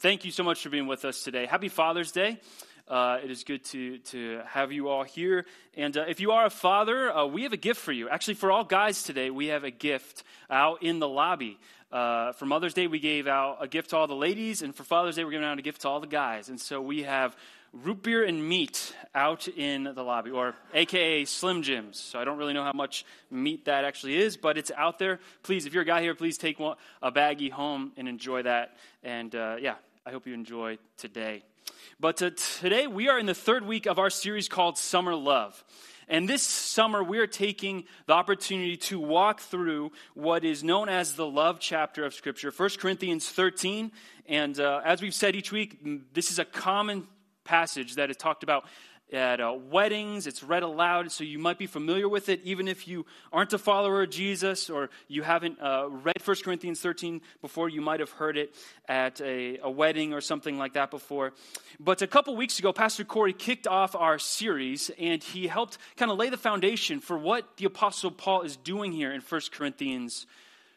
thank you so much for being with us today. Happy Father's Day. Uh, it is good to, to have you all here. And uh, if you are a father, uh, we have a gift for you. Actually, for all guys today, we have a gift out in the lobby. Uh, for Mother's Day, we gave out a gift to all the ladies, and for Father's Day, we're giving out a gift to all the guys. And so we have root beer and meat out in the lobby, or AKA Slim Jims. So I don't really know how much meat that actually is, but it's out there. Please, if you're a guy here, please take one, a baggie home and enjoy that. And uh, yeah, I hope you enjoy today. But today we are in the third week of our series called Summer Love. And this summer, we are taking the opportunity to walk through what is known as the love chapter of Scripture, 1 Corinthians 13. And uh, as we've said each week, this is a common passage that is talked about at uh, weddings. It's read aloud, so you might be familiar with it, even if you aren't a follower of Jesus or you haven't uh, read 1 Corinthians 13 before. You might have heard it at a, a wedding or something like that before. But a couple weeks ago, Pastor Corey kicked off our series, and he helped kind of lay the foundation for what the Apostle Paul is doing here in 1 Corinthians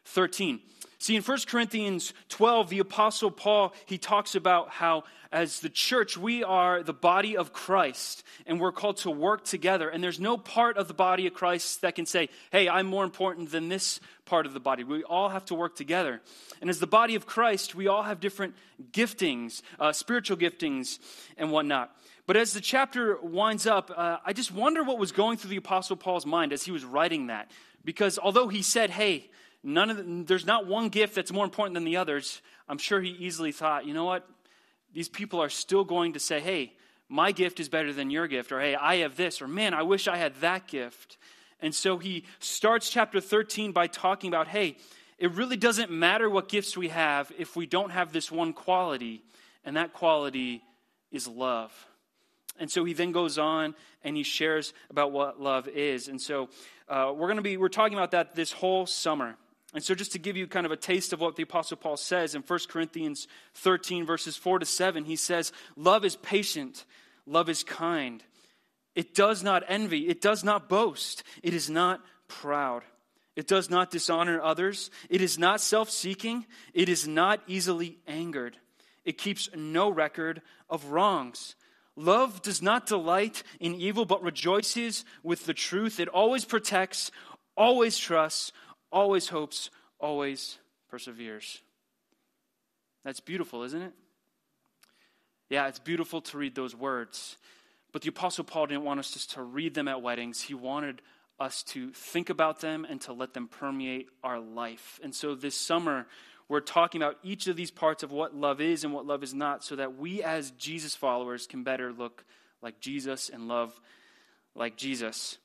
13. See, in 1 Corinthians 12, the Apostle Paul, he talks about how as the church, we are the body of Christ, and we're called to work together. And there's no part of the body of Christ that can say, hey, I'm more important than this part of the body. We all have to work together. And as the body of Christ, we all have different giftings, uh, spiritual giftings, and whatnot. But as the chapter winds up, uh, I just wonder what was going through the Apostle Paul's mind as he was writing that. Because although he said, hey, none of the, there's not one gift that's more important than the others. I'm sure he easily thought, you know what? These people are still going to say, hey, my gift is better than your gift, or hey, I have this, or man, I wish I had that gift. And so he starts chapter 13 by talking about, hey, it really doesn't matter what gifts we have if we don't have this one quality, and that quality is love. And so he then goes on and he shares about what love is. And so uh, we're going to be we're talking about that this whole summer. And so, just to give you kind of a taste of what the Apostle Paul says in 1 Corinthians 13, verses 4 to 7, he says, Love is patient, love is kind. It does not envy, it does not boast, it is not proud. It does not dishonor others, it is not self seeking, it is not easily angered. It keeps no record of wrongs. Love does not delight in evil, but rejoices with the truth. It always protects, always trusts, always hopes, always perseveres. That's beautiful, isn't it? Yeah, it's beautiful to read those words. But the Apostle Paul didn't want us just to read them at weddings. He wanted us to think about them and to let them permeate our life. And so this summer, we're talking about each of these parts of what love is and what love is not so that we as Jesus followers can better look like Jesus and love like Jesus.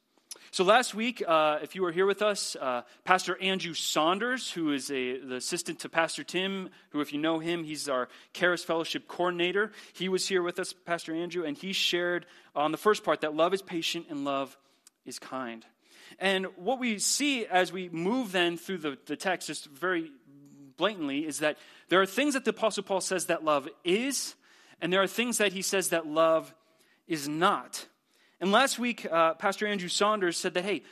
So last week, uh, if you were here with us, uh, Pastor Andrew Saunders, who is a, the assistant to Pastor Tim, who, if you know him, he's our Charis Fellowship coordinator. He was here with us, Pastor Andrew, and he shared on the first part that love is patient and love is kind. And what we see as we move then through the, the text, just very blatantly, is that there are things that the Apostle Paul says that love is, and there are things that he says that love is not. And last week, uh, Pastor Andrew Saunders said that, hey,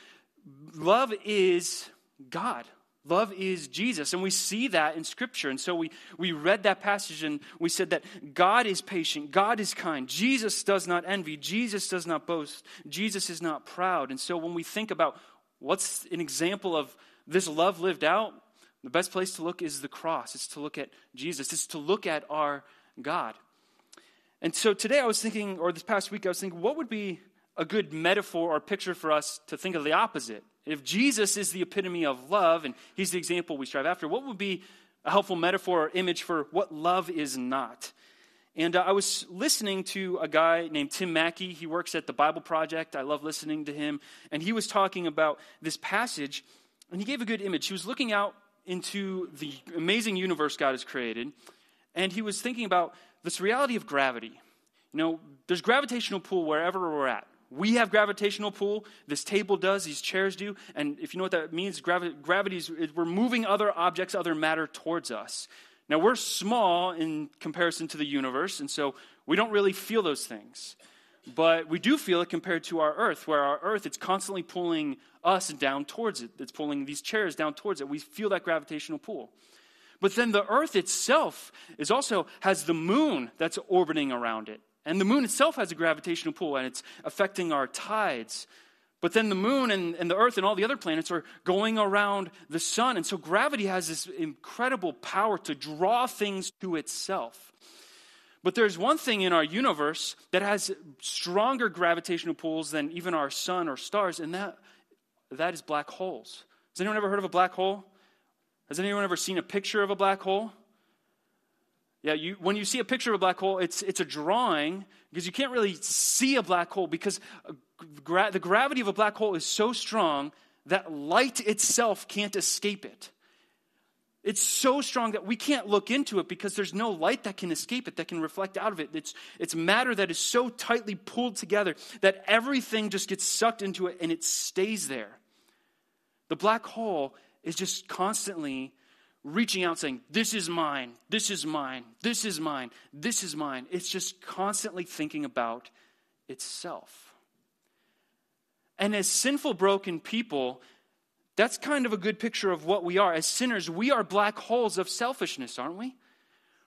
love is God. Love is Jesus. And we see that in Scripture. And so we, we read that passage and we said that God is patient, God is kind, Jesus does not envy, Jesus does not boast, Jesus is not proud. And so when we think about what's an example of this love lived out, the best place to look is the cross. It's to look at Jesus, it's to look at our God. And so today I was thinking, or this past week, I was thinking, what would be a good metaphor or picture for us to think of the opposite. If Jesus is the epitome of love and he's the example we strive after, what would be a helpful metaphor or image for what love is not? And uh, I was listening to a guy named Tim Mackie. He works at the Bible Project. I love listening to him. And he was talking about this passage, and he gave a good image. He was looking out into the amazing universe God has created, and he was thinking about this reality of gravity. You know, there's gravitational pull wherever we're at. We have gravitational pull. This table does. These chairs do. And if you know what that means, gravi- gravity is we're moving other objects, other matter towards us. Now, we're small in comparison to the universe, and so we don't really feel those things. But we do feel it compared to our earth, where our earth, it's constantly pulling us down towards it. It's pulling these chairs down towards it. We feel that gravitational pull. But then the earth itself is also has the moon that's orbiting around it. And the moon itself has a gravitational pull and it's affecting our tides. But then the moon and, and the earth and all the other planets are going around the sun. And so gravity has this incredible power to draw things to itself. But there's one thing in our universe that has stronger gravitational pulls than even our sun or stars, and that, that is black holes. Has anyone ever heard of a black hole? Has anyone ever seen a picture of a black hole? Yeah, you, when you see a picture of a black hole, it's, it's a drawing because you can't really see a black hole because uh, gra- the gravity of a black hole is so strong that light itself can't escape it. It's so strong that we can't look into it because there's no light that can escape it, that can reflect out of it. It's, it's matter that is so tightly pulled together that everything just gets sucked into it and it stays there. The black hole is just constantly reaching out saying, This is mine, this is mine, this is mine, this is mine. It's just constantly thinking about itself. And as sinful, broken people, that's kind of a good picture of what we are. As sinners, we are black holes of selfishness, aren't we?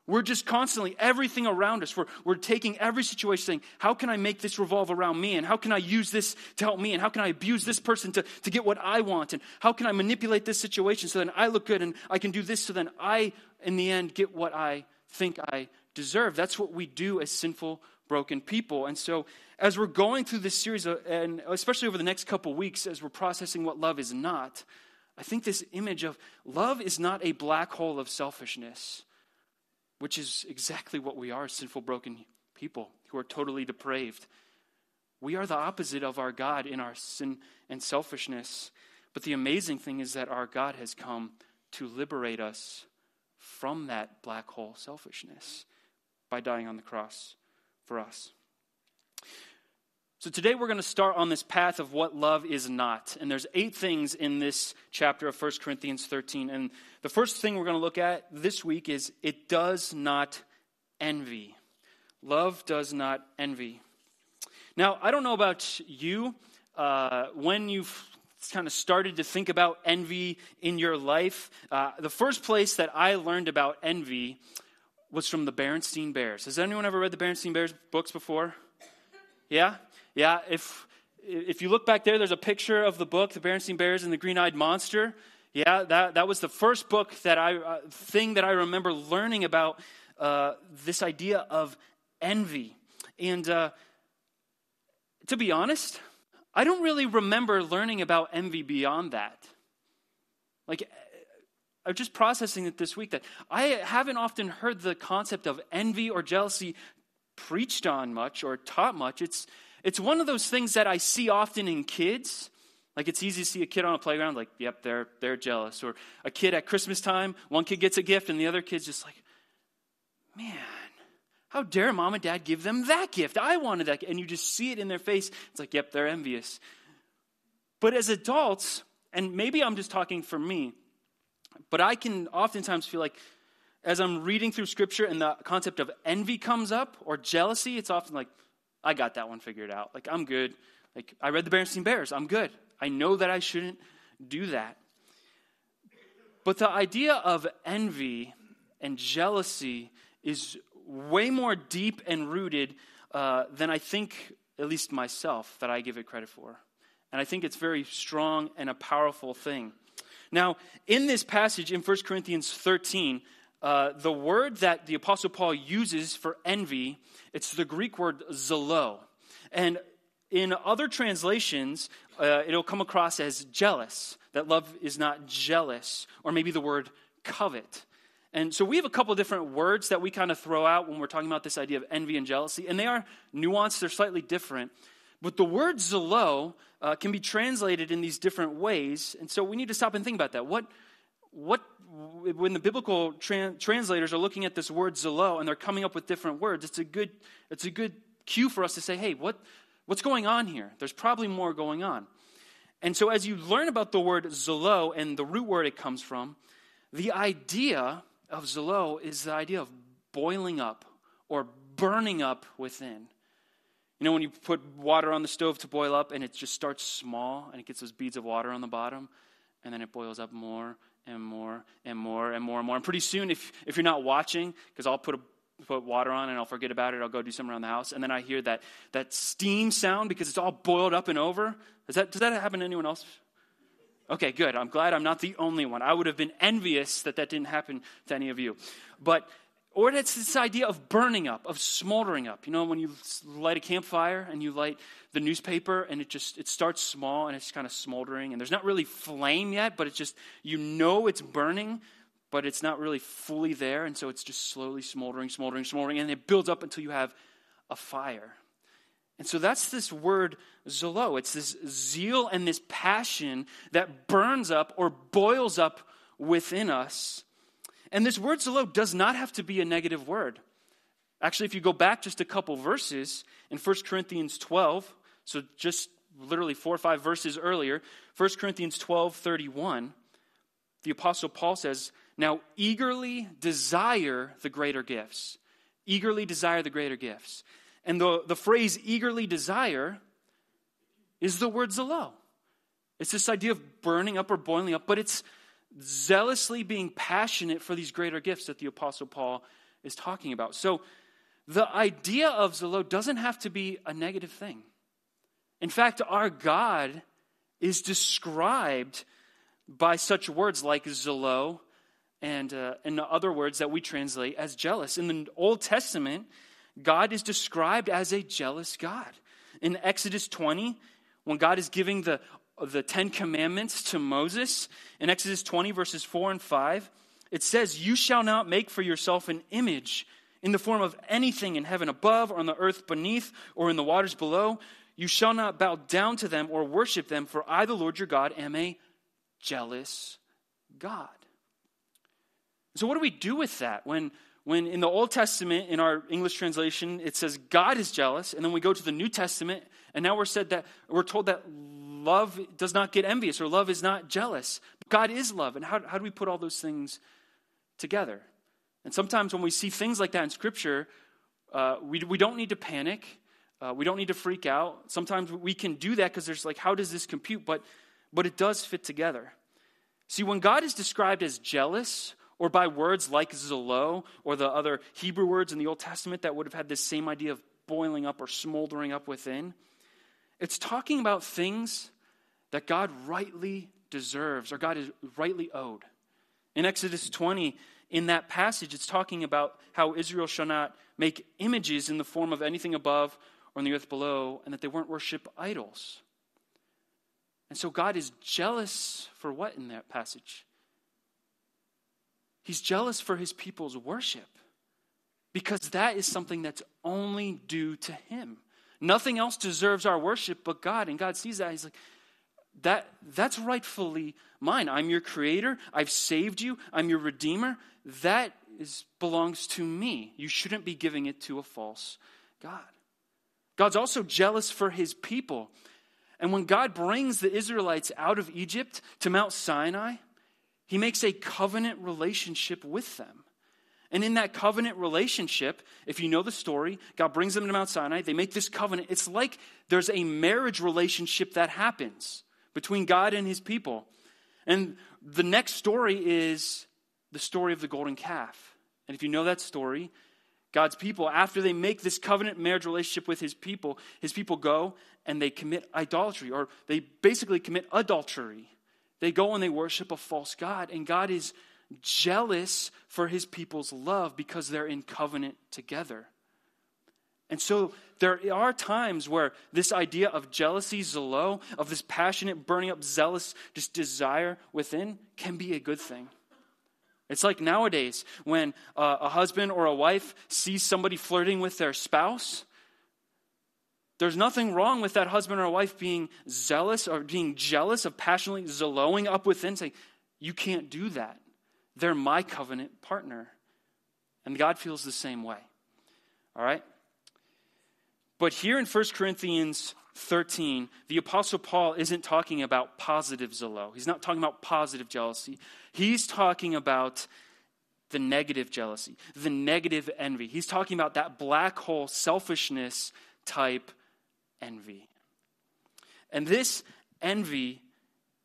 We're just constantly, everything around us, we're, we're taking every situation saying, how can I make this revolve around me? And how can I use this to help me? And how can I abuse this person to, to get what I want? And how can I manipulate this situation so that I look good and I can do this so then I, in the end, get what I think I deserve? That's what we do as sinful, broken people. And so as we're going through this series, uh, and especially over the next couple weeks, as we're processing what love is not, I think this image of love is not a black hole of selfishness, which is exactly what we are sinful, broken people who are totally depraved. We are the opposite of our God in our sin and selfishness. But the amazing thing is that our God has come to liberate us from that black hole selfishness by dying on the cross for us. So today we're going to start on this path of what love is not. And there's eight things in this chapter of 1 Corinthians 13. And the first thing we're going to look at this week is it does not envy. Love does not envy. Now, I don't know about you, uh, when you've kind of started to think about envy in your life, uh, the first place that I learned about envy was from the Berenstain Bears. Has anyone ever read the Berenstain Bears books before? Yeah? Yeah, if, if you look back there, there's a picture of the book, The Berenstain Bears and the Green Eyed Monster. Yeah, that, that was the first book that I, uh, thing that I remember learning about uh, this idea of envy. And uh, to be honest, I don't really remember learning about envy beyond that. Like, I'm just processing it this week that I haven't often heard the concept of envy or jealousy preached on much or taught much. It's, it's one of those things that I see often in kids. Like it's easy to see a kid on a playground, like, yep, they're, they're jealous. Or a kid at Christmas time, one kid gets a gift and the other kid's just like, man, how dare mom and dad give them that gift? I wanted that. And you just see it in their face. It's like, yep, they're envious. But as adults, and maybe I'm just talking for me, but I can oftentimes feel like as I'm reading through scripture and the concept of envy comes up or jealousy, it's often like, I got that one figured out. Like, I'm good. Like, I read the Berenstain Bears. I'm good. I know that I shouldn't do that. But the idea of envy and jealousy is way more deep and rooted uh, than I think, at least myself, that I give it credit for. And I think it's very strong and a powerful thing. Now, in this passage in 1 Corinthians 13, uh, the word that the Apostle Paul uses for envy, it's the Greek word zelo. And in other translations, uh, it'll come across as jealous, that love is not jealous, or maybe the word covet. And so we have a couple different words that we kind of throw out when we're talking about this idea of envy and jealousy, and they are nuanced, they're slightly different. But the word zelo uh, can be translated in these different ways, and so we need to stop and think about that. What, what when the biblical translators are looking at this word zelo and they're coming up with different words, it's a good, it's a good cue for us to say, hey, what, what's going on here? There's probably more going on. And so as you learn about the word zelo and the root word it comes from, the idea of zelo is the idea of boiling up or burning up within. You know, when you put water on the stove to boil up and it just starts small and it gets those beads of water on the bottom, and then it boils up more and more and more and more and more. And pretty soon, if, if you're not watching, because I'll put a put water on and I'll forget about it. I'll go do something around the house. And then I hear that, that steam sound because it's all boiled up and over. Does that, does that happen to anyone else? Okay, good. I'm glad I'm not the only one. I would have been envious that that didn't happen to any of you. But, or it's this idea of burning up, of smoldering up. You know, when you light a campfire and you light the newspaper and it just, it starts small and it's kind of smoldering and there's not really flame yet, but it's just, you know it's burning, but it's not really fully there. And so it's just slowly smoldering, smoldering, smoldering, and it builds up until you have a fire. And so that's this word zelo. It's this zeal and this passion that burns up or boils up within us. And this word zelo does not have to be a negative word. Actually, if you go back just a couple verses in 1 Corinthians 12, so just literally four or five verses earlier, 1 Corinthians 12 31, the Apostle Paul says, Now eagerly desire the greater gifts. Eagerly desire the greater gifts. And the, the phrase eagerly desire is the word zelo. It's this idea of burning up or boiling up, but it's zealously being passionate for these greater gifts that the Apostle Paul is talking about. So the idea of zelo doesn't have to be a negative thing. In fact, our God is described by such words like zelo and, uh, and other words that we translate as jealous. In the Old Testament, God is described as a jealous God. In Exodus 20, when God is giving the, the Ten Commandments to Moses, in Exodus 20, verses 4 and 5, it says, You shall not make for yourself an image in the form of anything in heaven above, or on the earth beneath, or in the waters below. You shall not bow down to them or worship them, for I, the Lord your God, am a jealous God. So, what do we do with that when when in the Old Testament, in our English translation, it says God is jealous, and then we go to the New Testament, and now we're said that we're told that love does not get envious or love is not jealous. God is love, and how, how do we put all those things together? And sometimes when we see things like that in Scripture, uh, we, we don't need to panic. Uh, we don't need to freak out. Sometimes we can do that because there's like, how does this compute? But, but it does fit together. See, when God is described as jealous or by words like zelo or the other Hebrew words in the Old Testament that would have had this same idea of boiling up or smoldering up within. It's talking about things that God rightly deserves or God is rightly owed. In Exodus 20, in that passage, it's talking about how Israel shall not make images in the form of anything above or in the earth below, and that they weren't worship idols. And so God is jealous for what in that passage? He's jealous for his people's worship because that is something that's only due to him. Nothing else deserves our worship but God. And God sees that. He's like, that, that's rightfully mine. I'm your creator. I've saved you. I'm your redeemer. That is, belongs to me. You shouldn't be giving it to a false God. God's also jealous for his people. And when God brings the Israelites out of Egypt to Mount Sinai, he makes a covenant relationship with them. And in that covenant relationship, if you know the story, God brings them to Mount Sinai. They make this covenant. It's like there's a marriage relationship that happens between God and his people. And the next story is the story of the golden calf. And if you know that story, God's people, after they make this covenant marriage relationship with his people, his people go and they commit idolatry, or they basically commit adultery. They go and they worship a false God, and God is jealous for his people's love because they're in covenant together. And so there are times where this idea of jealousy, zelo, of this passionate, burning up, zealous, just desire within can be a good thing. It's like nowadays when uh, a husband or a wife sees somebody flirting with their spouse, there's nothing wrong with that husband or wife being zealous or being jealous of passionately zeloing up within, saying, You can't do that. They're my covenant partner. And God feels the same way. All right? But here in 1 Corinthians 13, the Apostle Paul isn't talking about positive zelo. He's not talking about positive jealousy. He's talking about the negative jealousy, the negative envy. He's talking about that black hole selfishness type envy. And this envy,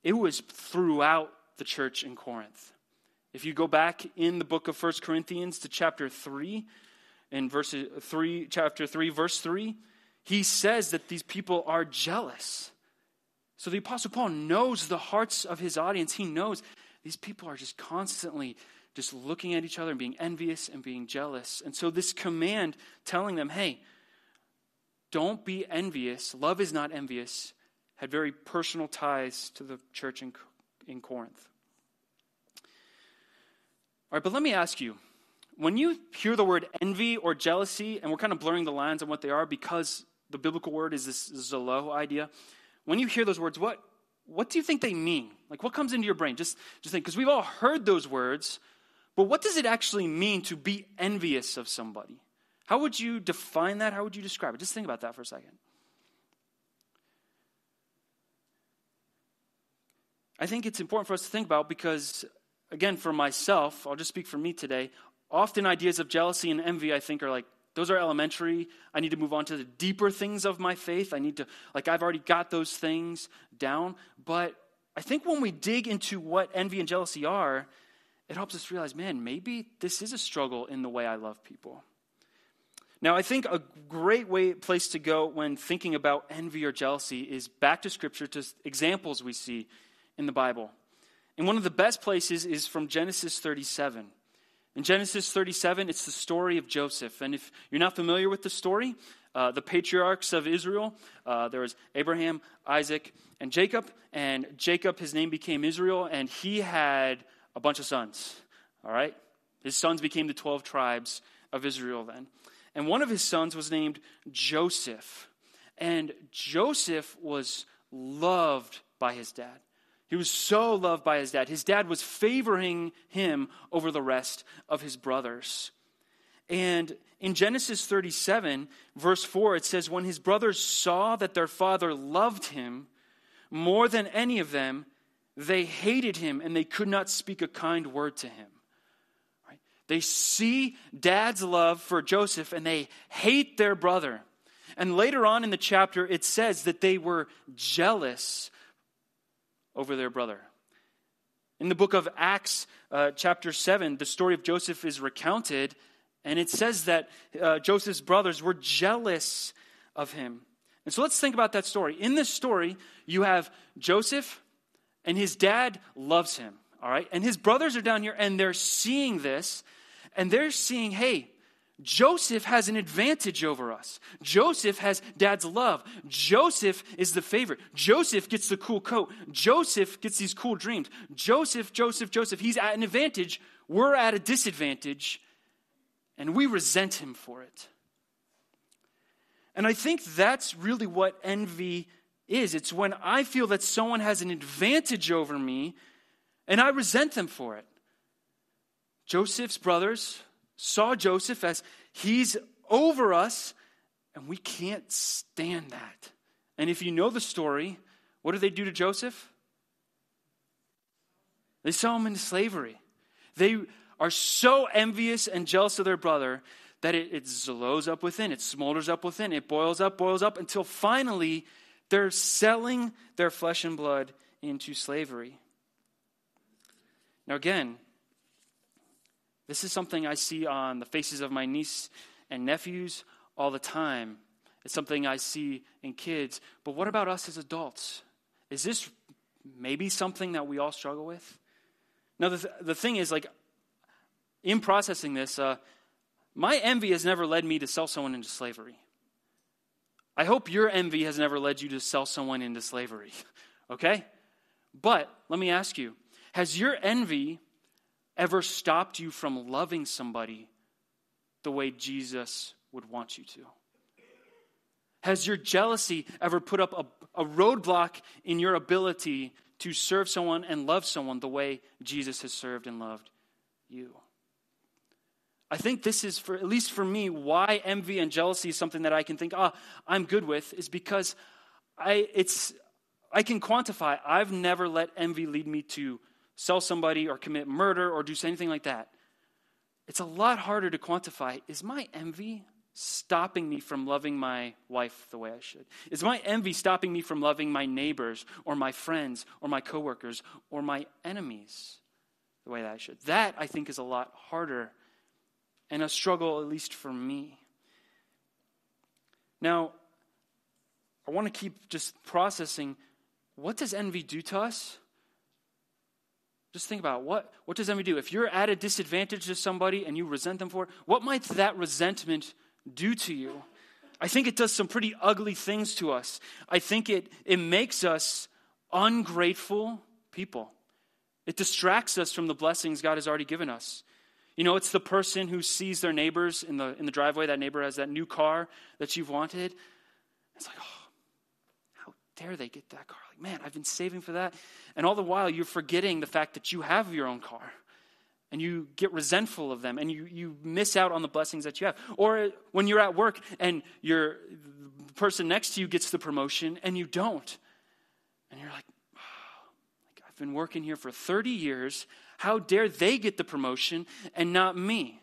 it was throughout the church in Corinth. If you go back in the book of 1 Corinthians to chapter 3, in verse 3, chapter 3, verse 3, he says that these people are jealous. So the Apostle Paul knows the hearts of his audience. He knows these people are just constantly just looking at each other and being envious and being jealous. And so this command telling them, hey, don't be envious, love is not envious, had very personal ties to the church in, in Corinth. All right, but let me ask you when you hear the word envy or jealousy, and we're kind of blurring the lines on what they are because the biblical word is this zelo idea. When you hear those words, what, what do you think they mean? Like, what comes into your brain? Just, just think, because we've all heard those words, but what does it actually mean to be envious of somebody? How would you define that? How would you describe it? Just think about that for a second. I think it's important for us to think about because again, for myself, I'll just speak for me today. Often ideas of jealousy and envy, I think, are like, those are elementary. I need to move on to the deeper things of my faith. I need to, like, I've already got those things down. But I think when we dig into what envy and jealousy are, it helps us realize, man, maybe this is a struggle in the way I love people. Now, I think a great way, place to go when thinking about envy or jealousy is back to Scripture, to examples we see in the Bible. And one of the best places is from Genesis 37. In Genesis 37, it's the story of Joseph. And if you're not familiar with the story, uh, the patriarchs of Israel, uh, there was Abraham, Isaac, and Jacob. And Jacob, his name became Israel, and he had a bunch of sons. All right? His sons became the 12 tribes of Israel then. And one of his sons was named Joseph. And Joseph was loved by his dad. He was so loved by his dad. His dad was favoring him over the rest of his brothers. And in Genesis 37, verse 4, it says, When his brothers saw that their father loved him more than any of them, they hated him and they could not speak a kind word to him. Right? They see dad's love for Joseph and they hate their brother. And later on in the chapter, it says that they were jealous over their brother. In the book of Acts, uh, chapter 7, the story of Joseph is recounted, and it says that uh, Joseph's brothers were jealous of him. And so let's think about that story. In this story, you have Joseph, and his dad loves him, all right? And his brothers are down here, and they're seeing this, and they're seeing, hey, Joseph has an advantage over us. Joseph has dad's love. Joseph is the favorite. Joseph gets the cool coat. Joseph gets these cool dreams. Joseph, Joseph, Joseph, he's at an advantage. We're at a disadvantage, and we resent him for it. And I think that's really what envy is. It's when I feel that someone has an advantage over me, and I resent them for it. Joseph's brothers, saw Joseph as he's over us, and we can't stand that. And if you know the story, what do they do to Joseph? They sell him into slavery. They are so envious and jealous of their brother that it, it zillows up within, it smolders up within, it boils up, boils up, until finally they're selling their flesh and blood into slavery. Now, again, this is something I see on the faces of my niece and nephews all the time. It's something I see in kids. But what about us as adults? Is this maybe something that we all struggle with? Now, the, th- the thing is, like, in processing this, uh, my envy has never led me to sell someone into slavery. I hope your envy has never led you to sell someone into slavery, okay? But let me ask you has your envy ever stopped you from loving somebody the way Jesus would want you to? Has your jealousy ever put up a, a, roadblock in your ability to serve someone and love someone the way Jesus has served and loved you? I think this is, for at least for me, why envy and jealousy is something that I can think, ah, oh, I'm good with, is because I, it's, I can quantify. I've never let envy lead me to sell somebody or commit murder or do anything like that, it's a lot harder to quantify. Is my envy stopping me from loving my wife the way I should? Is my envy stopping me from loving my neighbors or my friends or my coworkers or my enemies? the way that I should. That, I think, is a lot harder and a struggle, at least for me. Now, I want to keep just processing what does envy do to us? Just think about what, what does envy do? If you're at a disadvantage to somebody and you resent them for it, what might that resentment do to you? I think it does some pretty ugly things to us. I think it, it makes us ungrateful people. It distracts us from the blessings God has already given us. You know, it's the person who sees their neighbors in the, in the driveway, that neighbor has that new car that you've wanted. It's like, oh, dare they get that car? Like, man, I've been saving for that. And all the while, you're forgetting the fact that you have your own car. And you get resentful of them and you, you miss out on the blessings that you have. Or when you're at work and your, the person next to you gets the promotion and you don't. And you're like, I've been working here for 30 years. How dare they get the promotion and not me?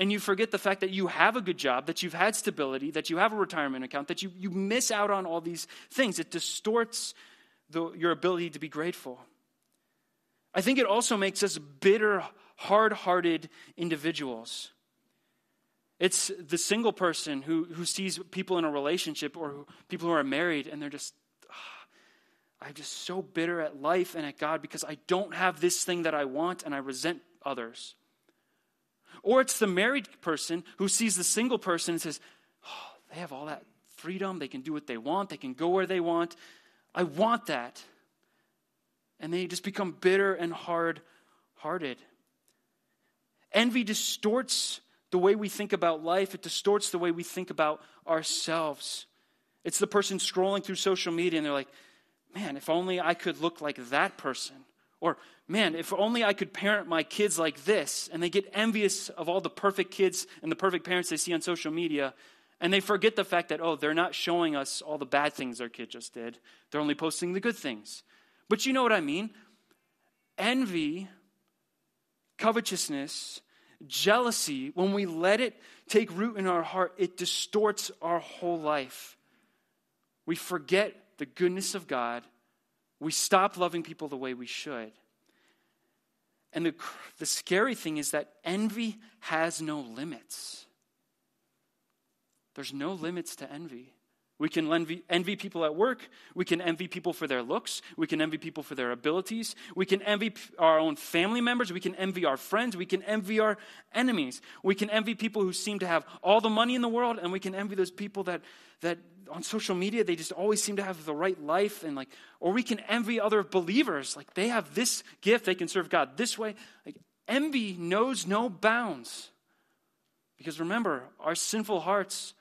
And you forget the fact that you have a good job, that you've had stability, that you have a retirement account, that you, you miss out on all these things. It distorts the, your ability to be grateful. I think it also makes us bitter, hard hearted individuals. It's the single person who, who sees people in a relationship or people who are married and they're just ah, I'm just so bitter at life and at God because I don't have this thing that I want and I resent others. Or it's the married person who sees the single person and says, oh, they have all that freedom. They can do what they want. They can go where they want. I want that. And they just become bitter and hard hearted. Envy distorts the way we think about life, it distorts the way we think about ourselves. It's the person scrolling through social media and they're like, man, if only I could look like that person. Or, man, if only I could parent my kids like this. And they get envious of all the perfect kids and the perfect parents they see on social media. And they forget the fact that, oh, they're not showing us all the bad things their kid just did. They're only posting the good things. But you know what I mean? Envy, covetousness, jealousy, when we let it take root in our heart, it distorts our whole life. We forget the goodness of God, we stop loving people the way we should. And the, the scary thing is that envy has no limits. There's no limits to envy. We can envy, envy, people at work. We can envy people for their looks. We can envy people for their abilities. We can envy our own family members. We can envy our friends. We can envy our enemies. We can envy people who seem to have all the money in the world, and we can envy those people that, that on social media they just always seem to have the right life and like or we can envy other believers like they have this gift they can serve god this way like envy knows no bounds because remember our sinful hearts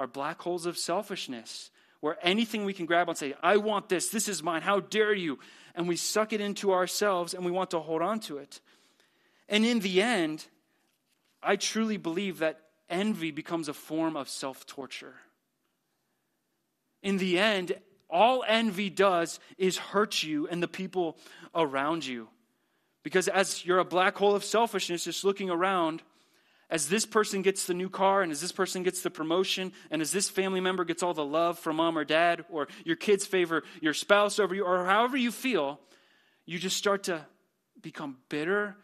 are black holes of selfishness where anything we can grab and say i want this this is mine how dare you? And we suck it into ourselves and we want to hold on to it. And in the end i truly believe that envy becomes a form of self-torture. In the end, all envy does is hurt you and the people around you. Because as you're a black hole of selfishness, just looking around, as this person gets the new car and as this person gets the promotion and as this family member gets all the love from mom or dad or your kids favor your spouse over you or however you feel, you just start to become bitter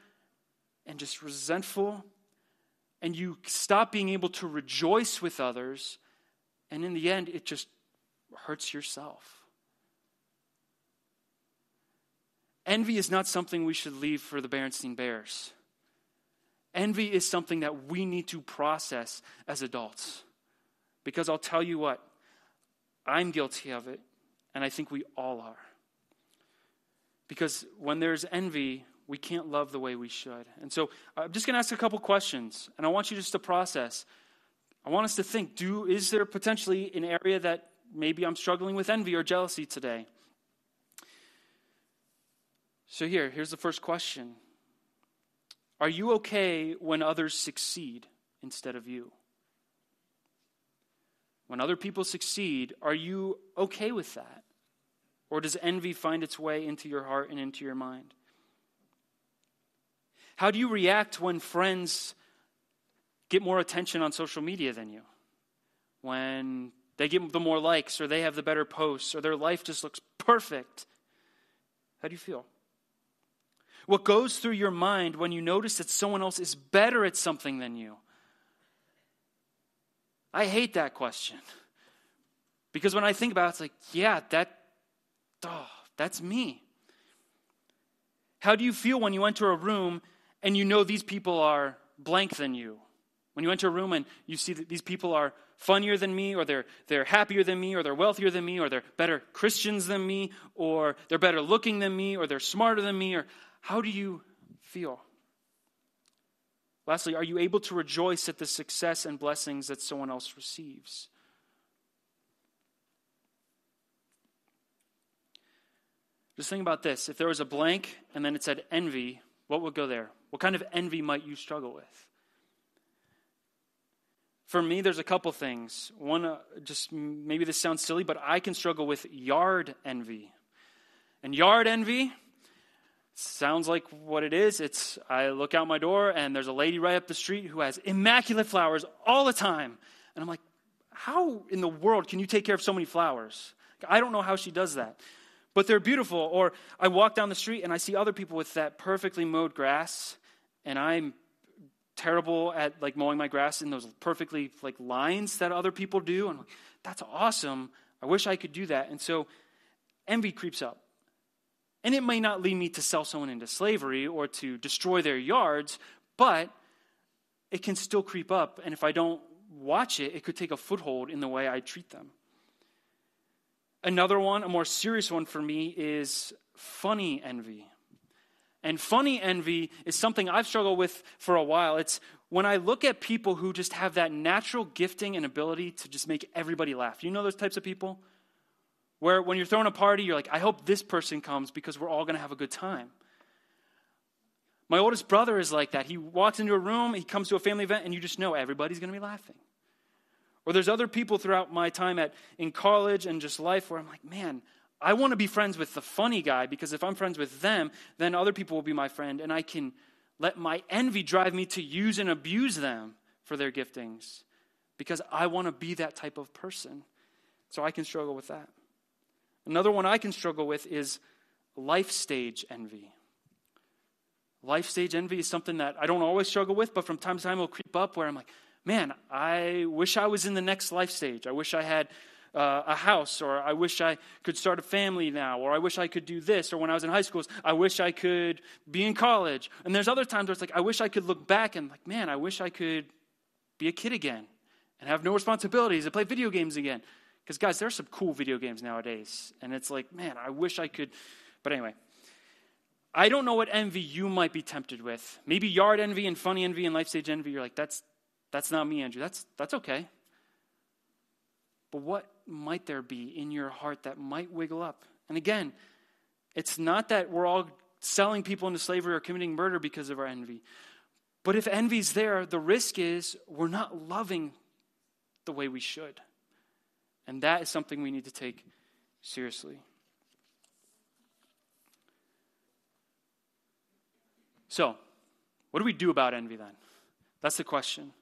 and just resentful and you stop being able to rejoice with others and in the end it just hurts yourself. Envy is not something we should leave for the Berenstain Bears. Envy is something that we need to process as adults. Because I'll tell you what, I'm guilty of it, and I think we all are. Because when there's envy, we can't love the way we should. And so I'm just going to ask a couple questions, and I want you just to process. I want us to think do is there potentially an area that maybe I'm struggling with envy or jealousy today. So, here, here's the first question Are you okay when others succeed instead of you? When other people succeed, are you okay with that? Or does envy find its way into your heart and into your mind? How do you react when friends get more attention on social media than you? When they get the more likes, or they have the better posts, or their life just looks perfect. How do you feel? What goes through your mind when you notice that someone else is better at something than you? I hate that question. Because when I think about it, it's like, yeah, that, oh, that's me. How do you feel when you enter a room and you know these people are blank than you? When you enter a room and you see that these people are funnier than me, or they're, they're happier than me, or they're wealthier than me, or they're better Christians than me, or they're better looking than me, or they're smarter than me, or how do you feel? Lastly, are you able to rejoice at the success and blessings that someone else receives? Just think about this. If there was a blank and then it said envy, what would go there? What kind of envy might you struggle with? For me, there's a couple things. One, uh, just maybe this sounds silly, but I can struggle with yard envy. And yard envy sounds like what it is. It's I look out my door and there's a lady right up the street who has immaculate flowers all the time. And I'm like, how in the world can you take care of so many flowers? I don't know how she does that but they're beautiful. Or I walk down the street and I see other people with that perfectly mowed grass, and I'm terrible at like mowing my grass in those perfectly like lines that other people do. And like, that's awesome. I wish I could do that. And so envy creeps up. And it may not lead me to sell someone into slavery or to destroy their yards, but it can still creep up. And if I don't watch it, it could take a foothold in the way I treat them. Another one, a more serious one for me, is funny envy. And funny envy is something I've struggled with for a while. It's when I look at people who just have that natural gifting and ability to just make everybody laugh. You know those types of people? Where when you're throwing a party, you're like, I hope this person comes because we're all going to have a good time. My oldest brother is like that. He walks into a room, he comes to a family event, and you just know everybody's going to be laughing. Or there's other people throughout my time at in college and just life where I'm like, man, I want to be friends with the funny guy because if I'm friends with them, then other people will be my friend and I can let my envy drive me to use and abuse them for their giftings because I want to be that type of person. So I can struggle with that. Another one I can struggle with is life stage envy. Life stage envy is something that I don't always struggle with, but from time to time it'll creep up where I'm like, man, I wish I was in the next life stage. I wish I had uh, a house, or I wish I could start a family now, or I wish I could do this, or when I was in high school, I wish I could be in college. And there's other times where it's like, I wish I could look back and, like, man, I wish I could be a kid again and have no responsibilities and play video games again. Because, guys, there's some cool video games nowadays. And it's like, man, I wish I could. But anyway, I don't know what envy you might be tempted with. Maybe yard envy and funny envy and life stage envy. You're like, that's that's not me, Andrew. That's, that's okay. But what might there be in your heart that might wiggle up? And again, it's not that we're all selling people into slavery or committing murder because of our envy. But if envy's there, the risk is we're not loving the way we should. And that is something we need to take seriously. So, what do we do about envy then? That's the question.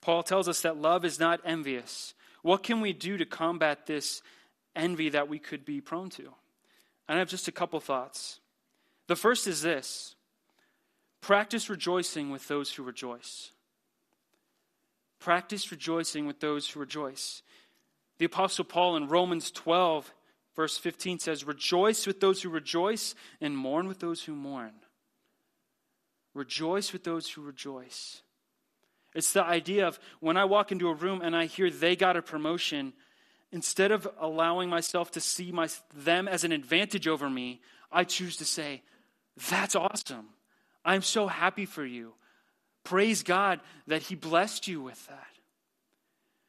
Paul tells us that love is not envious. What can we do to combat this envy that we could be prone to? And I have just a couple thoughts. The first is this practice rejoicing with those who rejoice. Practice rejoicing with those who rejoice. The Apostle Paul in Romans 12, verse 15 says, Rejoice with those who rejoice and mourn with those who mourn. Rejoice with those who rejoice. It's the idea of when I walk into a room and I hear they got a promotion, instead of allowing myself to see my, them as an advantage over me, I choose to say, That's awesome. I'm so happy for you. Praise God that He blessed you with that.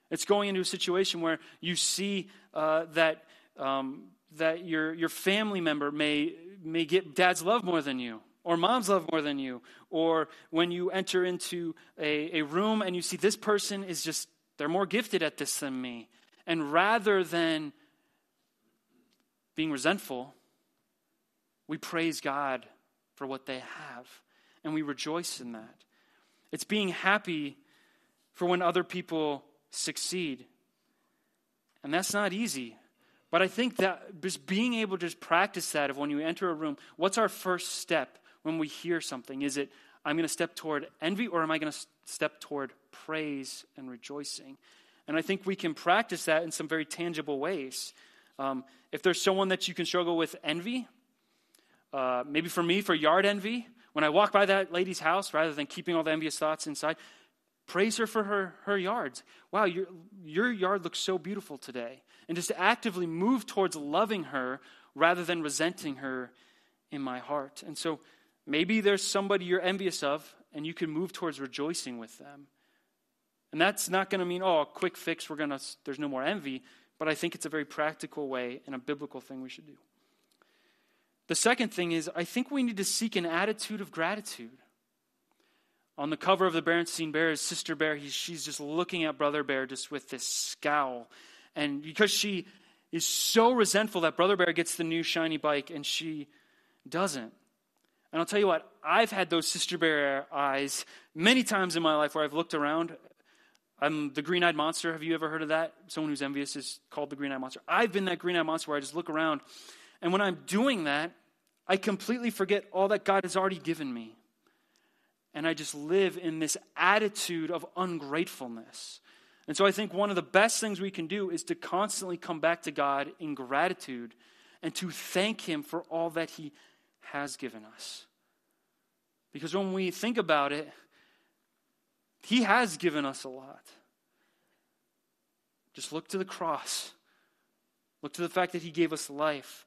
It's going into a situation where you see uh, that, um, that your, your family member may, may get dad's love more than you or moms love more than you, or when you enter into a, a room and you see this person is just, they're more gifted at this than me. And rather than being resentful, we praise God for what they have, and we rejoice in that. It's being happy for when other people succeed. And that's not easy. But I think that just being able to practice that of when you enter a room, what's our first step? when we hear something? Is it, I'm going to step toward envy, or am I going to step toward praise and rejoicing? And I think we can practice that in some very tangible ways. Um, if there's someone that you can struggle with envy, uh, maybe for me, for yard envy, when I walk by that lady's house, rather than keeping all the envious thoughts inside, praise her for her, her yards. Wow, your, your yard looks so beautiful today. And just actively move towards loving her rather than resenting her in my heart. And so maybe there's somebody you're envious of, and you can move towards rejoicing with them. And that's not going to mean, oh, quick fix, we're going to, there's no more envy. But I think it's a very practical way and a biblical thing we should do. The second thing is, I think we need to seek an attitude of gratitude. On the cover of the Berenstain Bear is Sister Bear. He, she's just looking at Brother Bear just with this scowl. And because she is so resentful that Brother Bear gets the new shiny bike and she doesn't. And I'll tell you what, I've had those Sister Bear eyes many times in my life where I've looked around. I'm the green eyed monster. Have you ever heard of that? Someone who's envious is called the green eyed monster. I've been that green eyed monster where I just look around. And when I'm doing that, I completely forget all that God has already given me and I just live in this attitude of ungratefulness. And so I think one of the best things we can do is to constantly come back to God in gratitude and to thank Him for all that He has given us. Because when we think about it, He has given us a lot. Just look to the cross. Look to the fact that He gave us life.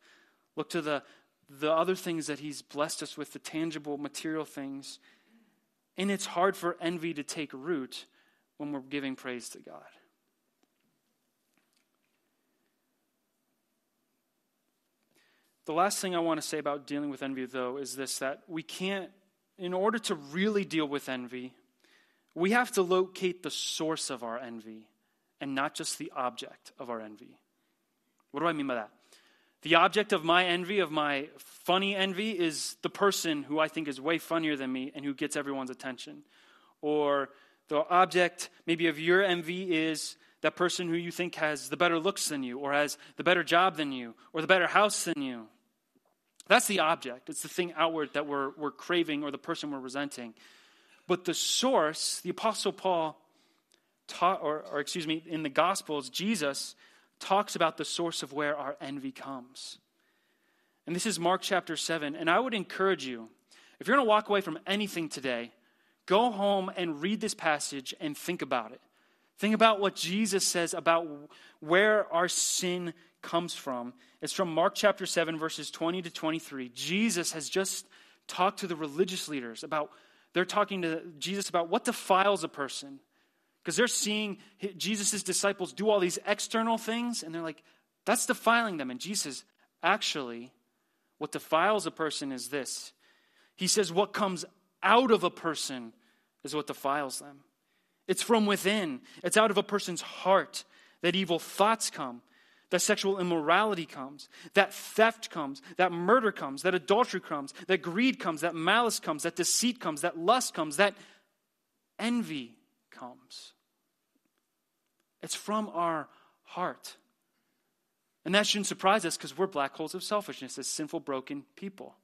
Look to the, the other things that He's blessed us with, the tangible, material things. And it's hard for envy to take root when we're giving praise to God. The last thing I want to say about dealing with envy, though, is this that we can't, in order to really deal with envy, we have to locate the source of our envy and not just the object of our envy. What do I mean by that? The object of my envy, of my funny envy, is the person who I think is way funnier than me and who gets everyone's attention. Or the object, maybe, of your envy is that person who you think has the better looks than you, or has the better job than you, or the better house than you. That's the object. It's the thing outward that we're, we're craving or the person we're resenting. But the source, the Apostle Paul taught, or, or excuse me, in the Gospels, Jesus talks about the source of where our envy comes. And this is Mark chapter 7. And I would encourage you, if you're going to walk away from anything today, go home and read this passage and think about it. Think about what Jesus says about where our sin comes from. It's from Mark chapter 7, verses 20 to 23. Jesus has just talked to the religious leaders about, they're talking to Jesus about what defiles a person. Because they're seeing Jesus' disciples do all these external things, and they're like, that's defiling them. And Jesus actually, what defiles a person is this. He says, what comes out of a person is what defiles them. It's from within, it's out of a person's heart that evil thoughts come, that sexual immorality comes, that theft comes, that murder comes, that adultery comes, that greed comes, that malice comes, that deceit comes, that lust comes, that envy comes. It's from our heart. And that shouldn't surprise us because we're black holes of selfishness as sinful, broken people.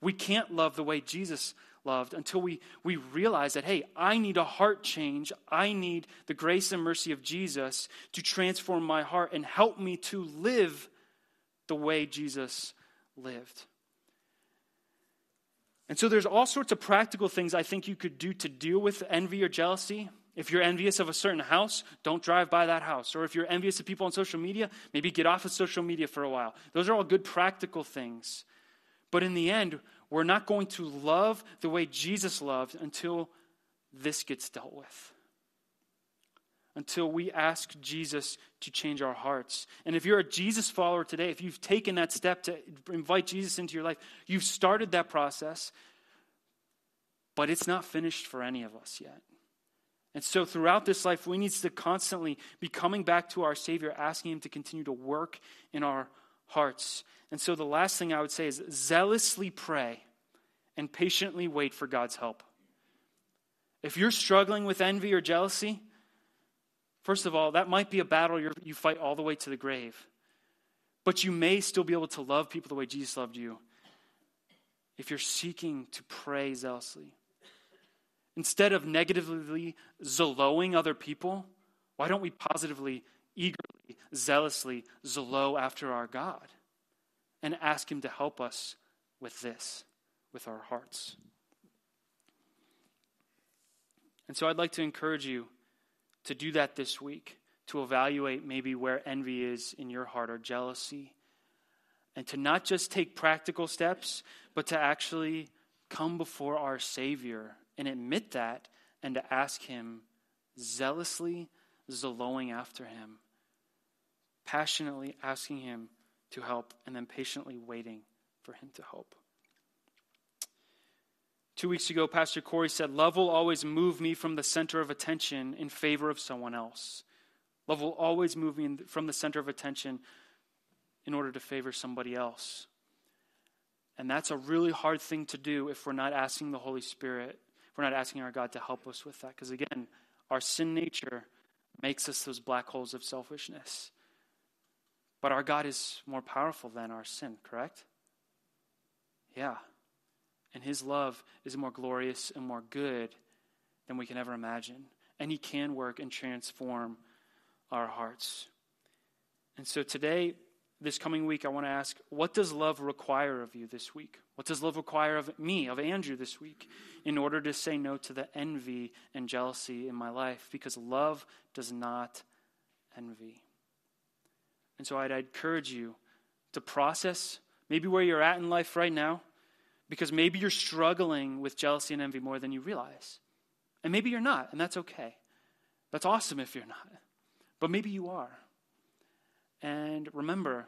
We can't love the way Jesus loved until we, we realize that, hey, I need a heart change. I need the grace and mercy of Jesus to transform my heart and help me to live the way Jesus lived. And so there's all sorts of practical things I think you could do to deal with envy or jealousy. If you're envious of a certain house, don't drive by that house. Or if you're envious of people on social media, maybe get off of social media for a while. Those are all good practical things. But in the end, we're not going to love the way Jesus loved until this gets dealt with. Until we ask Jesus to change our hearts. And if you're a Jesus follower today, if you've taken that step to invite Jesus into your life, you've started that process, but it's not finished for any of us yet. And so throughout this life, we need to constantly be coming back to our Savior, asking Him to continue to work in our hearts. And so the last thing I would say is zealously pray and patiently wait for God's help. If you're struggling with envy or jealousy, first of all, that might be a battle you fight all the way to the grave. But you may still be able to love people the way Jesus loved you if you're seeking to pray zealously. Instead of negatively zeloing other people, why don't we positively, eagerly, zealously zelo after our God and ask Him to help us with this, with our hearts? And so I'd like to encourage you to do that this week, to evaluate maybe where envy is in your heart or jealousy, and to not just take practical steps, but to actually come before our Savior and admit that and to ask Him zealously, zeloing after Him, passionately asking Him to help, and then patiently waiting for Him to help. Two weeks ago, Pastor Corey said, Love will always move me from the center of attention in favor of someone else. Love will always move me from the center of attention in order to favor somebody else. And that's a really hard thing to do if we're not asking the Holy Spirit, we're not asking our God to help us with that. Because again, our sin nature makes us those black holes of selfishness. But our God is more powerful than our sin, correct? Yeah. And his love is more glorious and more good than we can ever imagine. And he can work and transform our hearts. And so today, this coming week, I want to ask what does love require of you this week? What does love require of me, of Andrew this week, in order to say no to the envy and jealousy in my life? Because love does not envy. And so I'd encourage you to process maybe where you're at in life right now because maybe you're struggling with jealousy and envy more than you realize. And maybe you're not, and that's okay. That's awesome if you're not. But maybe you are. And remember,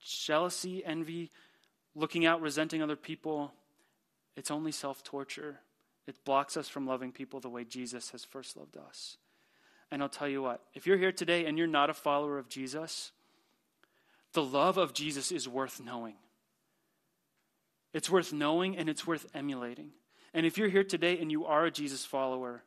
jealousy, envy, looking out, resenting other people, it's only self torture. It blocks us from loving people the way Jesus has first loved us. And I'll tell you what, if you're here today and you're not a follower of Jesus, the love of Jesus is worth knowing. It's worth knowing and it's worth emulating. And if you're here today and you are a Jesus follower,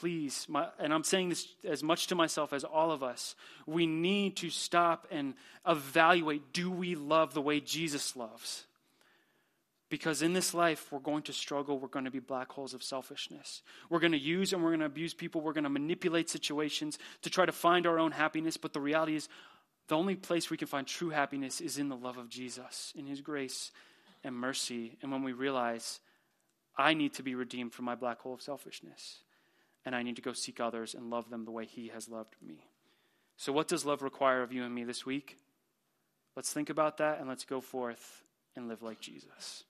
please, my, and I'm saying this as much to myself as all of us, we need to stop and evaluate do we love the way Jesus loves? Because in this life, we're going to struggle. We're going to be black holes of selfishness. We're going to use and we're going to abuse people. We're going to manipulate situations to try to find our own happiness. But the reality is, the only place we can find true happiness is in the love of Jesus, in his grace and mercy. And when we realize, I need to be redeemed from my black hole of selfishness, and I need to go seek others and love them the way he has loved me. So, what does love require of you and me this week? Let's think about that and let's go forth and live like Jesus.